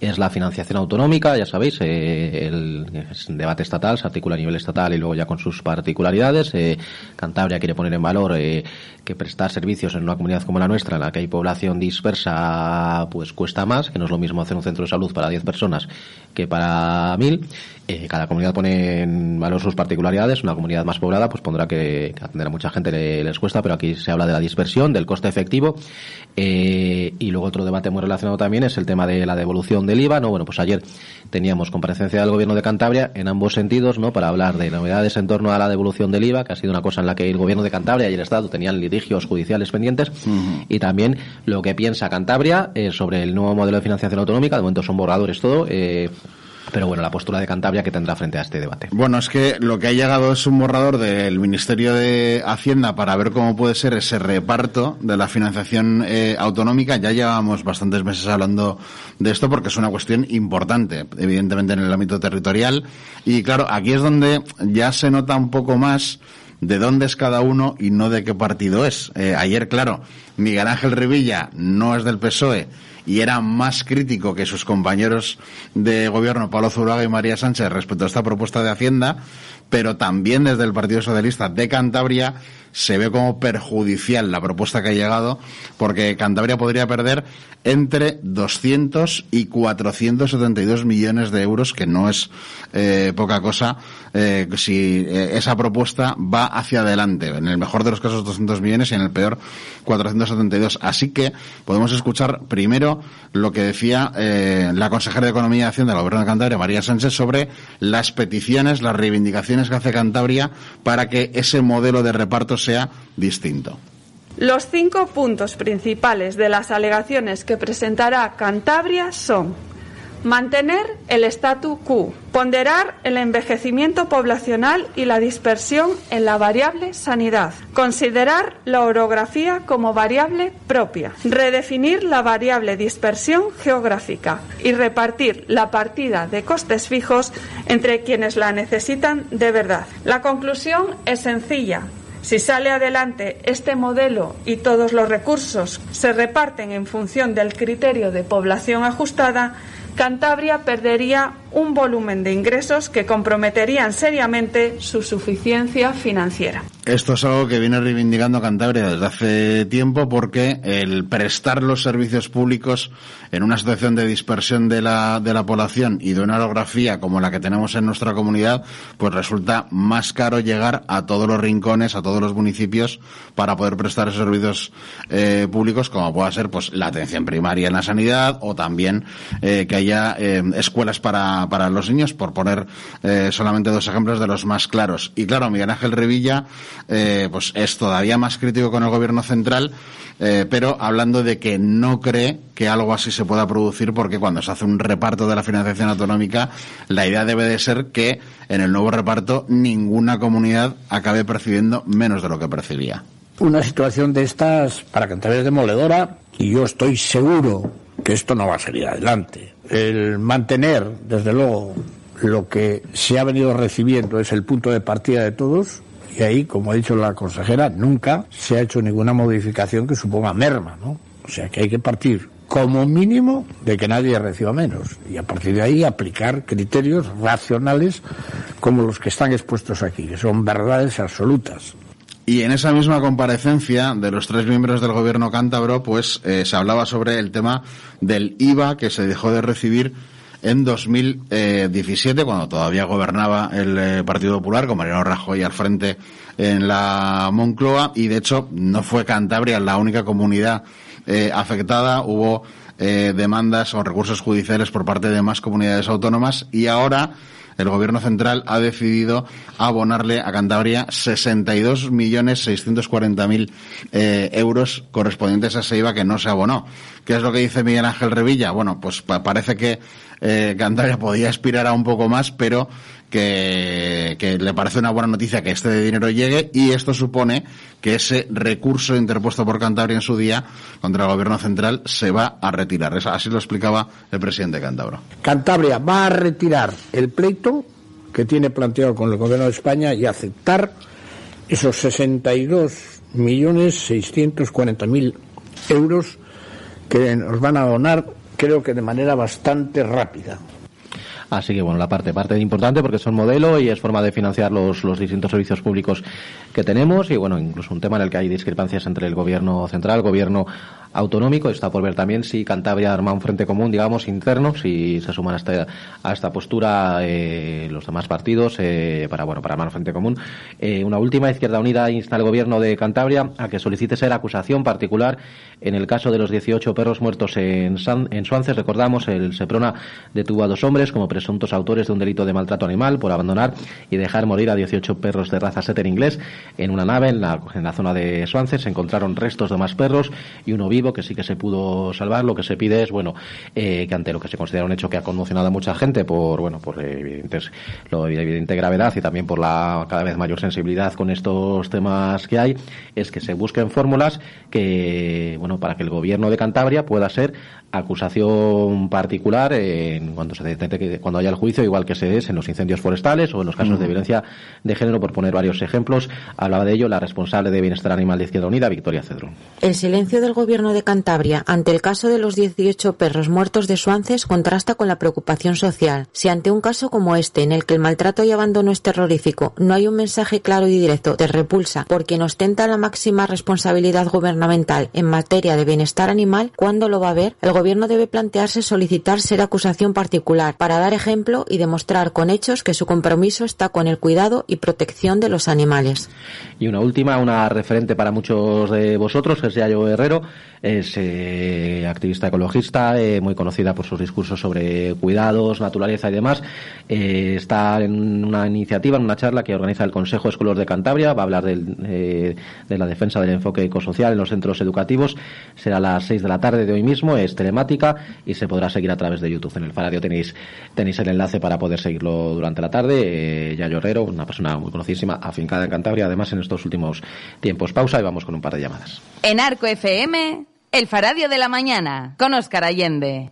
es la financiación autonómica, ya sabéis, eh, el, debate estatal se articula a nivel estatal y luego ya con sus particularidades. Eh, Cantabria quiere poner en valor eh, que prestar servicios en una comunidad como la nuestra, en la que hay población dispersa, pues cuesta más, que no es lo mismo hacer un centro de salud para 10 personas que para mil. Eh, cada comunidad pone en valor sus particularidades. Una comunidad más poblada pues pondrá que, atender a mucha gente les cuesta, pero aquí se habla de la dispersión, del coste efectivo. Eh, y luego otro debate muy relacionado también es el tema de la devolución del IVA. ¿no? Bueno, pues ayer teníamos comparecencia del gobierno de Cantabria en ambos sentidos, ¿no? Para hablar de novedades en torno a la devolución del IVA, que ha sido una cosa en la que el gobierno de Cantabria y el Estado tenían litigios judiciales pendientes. Y también lo que piensa Cantabria eh, sobre el nuevo modelo de financiación autonómica. De momento son borradores todo. Eh, pero bueno, la postura de Cantabria que tendrá frente a este debate. Bueno, es que lo que ha llegado es un borrador del Ministerio de Hacienda para ver cómo puede ser ese reparto de la financiación eh, autonómica. Ya llevamos bastantes meses hablando de esto porque es una cuestión importante, evidentemente en el ámbito territorial. Y claro, aquí es donde ya se nota un poco más de dónde es cada uno y no de qué partido es. Eh, ayer, claro, Miguel Ángel Revilla no es del PSOE y era más crítico que sus compañeros de gobierno, Pablo Zuraga y María Sánchez, respecto a esta propuesta de Hacienda, pero también desde el Partido Socialista de Cantabria se ve como perjudicial la propuesta que ha llegado, porque Cantabria podría perder entre 200 y 472 millones de euros, que no es eh, poca cosa, eh, si eh, esa propuesta va hacia adelante. En el mejor de los casos 200 millones y en el peor 472. Así que podemos escuchar primero lo que decía la consejera de Economía y Hacienda del Gobierno de Cantabria, María Sánchez, sobre las peticiones, las reivindicaciones que hace Cantabria para que ese modelo de reparto sea distinto. Los cinco puntos principales de las alegaciones que presentará Cantabria son mantener el statu quo, ponderar el envejecimiento poblacional y la dispersión en la variable sanidad, considerar la orografía como variable propia, redefinir la variable dispersión geográfica y repartir la partida de costes fijos entre quienes la necesitan de verdad. La conclusión es sencilla. Si sale adelante este modelo y todos los recursos se reparten en función del criterio de población ajustada, Cantabria perdería un volumen de ingresos que comprometerían seriamente su suficiencia financiera. Esto es algo que viene reivindicando Cantabria desde hace tiempo porque el prestar los servicios públicos en una situación de dispersión de la, de la población y de una orografía como la que tenemos en nuestra comunidad, pues resulta más caro llegar a todos los rincones, a todos los municipios para poder prestar esos servicios eh, públicos como pueda ser pues la atención primaria en la sanidad o también eh, que haya eh, escuelas para, para los niños, por poner solamente dos ejemplos de los más claros. Y claro, Miguel Ángel Revilla eh, pues es todavía más crítico con el gobierno central, eh, pero hablando de que no cree que algo así se pueda producir porque cuando se hace un reparto de la financiación autonómica, la idea debe de ser que en el nuevo reparto ninguna comunidad acabe percibiendo menos de lo que percibía. Una situación de estas para Cantabria es demoledora y yo estoy seguro que esto no va a salir adelante. El mantener, desde luego, lo que se ha venido recibiendo es el punto de partida de todos, y ahí, como ha dicho la consejera, nunca se ha hecho ninguna modificación que suponga merma, ¿no? O sea que hay que partir como mínimo de que nadie reciba menos y a partir de ahí aplicar criterios racionales como los que están expuestos aquí, que son verdades absolutas. Y en esa misma comparecencia de los tres miembros del gobierno cántabro, pues eh, se hablaba sobre el tema del IVA que se dejó de recibir en 2017, cuando todavía gobernaba el eh, Partido Popular, con Mariano Rajoy al frente en la Moncloa, y de hecho no fue Cantabria la única comunidad eh, afectada, hubo eh, demandas o recursos judiciales por parte de más comunidades autónomas, y ahora el gobierno central ha decidido abonarle a Cantabria 62.640.000 eh, euros correspondientes a ese IVA que no se abonó. ¿Qué es lo que dice Miguel Ángel Revilla? Bueno, pues parece que eh, Cantabria podía aspirar a un poco más, pero que, le parece una buena noticia que este dinero llegue y esto supone que ese recurso interpuesto por Cantabria en su día contra el gobierno central se va a retirar. Así lo explicaba el presidente Cantabro. Cantabria va a retirar el pleito que tiene planteado con el Gobierno de España y aceptar esos 62 millones 640 mil euros que nos van a donar creo que de manera bastante rápida. Así que bueno, la parte, parte importante porque son modelo y es forma de financiar los, los distintos servicios públicos que tenemos. Y bueno, incluso un tema en el que hay discrepancias entre el gobierno central, el gobierno autonómico. Está por ver también si Cantabria arma un frente común, digamos, interno, si se suman a esta, a esta postura eh, los demás partidos eh, para, bueno, para armar un frente común. Eh, una última, Izquierda Unida insta al gobierno de Cantabria a que solicite ser acusación particular en el caso de los 18 perros muertos en, San, en Suances. Recordamos, el Seprona detuvo a dos hombres como presuntos autores de un delito de maltrato animal por abandonar y dejar morir a 18 perros de raza setter inglés en una nave en la, en la zona de Suances. Se encontraron restos de más perros y uno vivo que sí que se pudo salvar. Lo que se pide es, bueno, eh, que ante lo que se considera un hecho que ha conmocionado a mucha gente por, bueno, por evidentes, lo evidente gravedad y también por la cada vez mayor sensibilidad con estos temas que hay, es que se busquen fórmulas que, bueno, para que el gobierno de Cantabria pueda ser acusación particular en cuando se detecte cuando haya el juicio igual que se es en los incendios forestales o en los casos de violencia de género por poner varios ejemplos. Hablaba de ello la responsable de bienestar animal de Izquierda Unida Victoria Cedro el silencio del gobierno de Cantabria ante el caso de los 18 perros muertos de Suances contrasta con la preocupación social. Si ante un caso como este en el que el maltrato y abandono es terrorífico no hay un mensaje claro y directo de repulsa por quien ostenta la máxima responsabilidad gubernamental en materia de bienestar animal ¿cuándo lo va a ver el Gobierno debe plantearse solicitar ser acusación particular para dar ejemplo y demostrar con hechos que su compromiso está con el cuidado y protección de los animales. Y una última, una referente para muchos de vosotros, que es Yayo Herrero, es eh, activista ecologista, eh, muy conocida por sus discursos sobre cuidados, naturaleza y demás. Eh, está en una iniciativa, en una charla que organiza el Consejo Escolar de Cantabria, va a hablar de la defensa del enfoque ecosocial en los centros educativos. Será a las 6 de la tarde de hoy mismo, es telemática y se podrá seguir a través de YouTube. En el Faradio tenéis, tenéis el enlace para poder seguirlo durante la tarde. Yayo Herrero, una persona muy conocidísima, afincada en Cantabria, además en estos últimos tiempos. Pausa y vamos con un par de llamadas. En Arco FM, el Faradio de la Mañana, con Oscar Allende.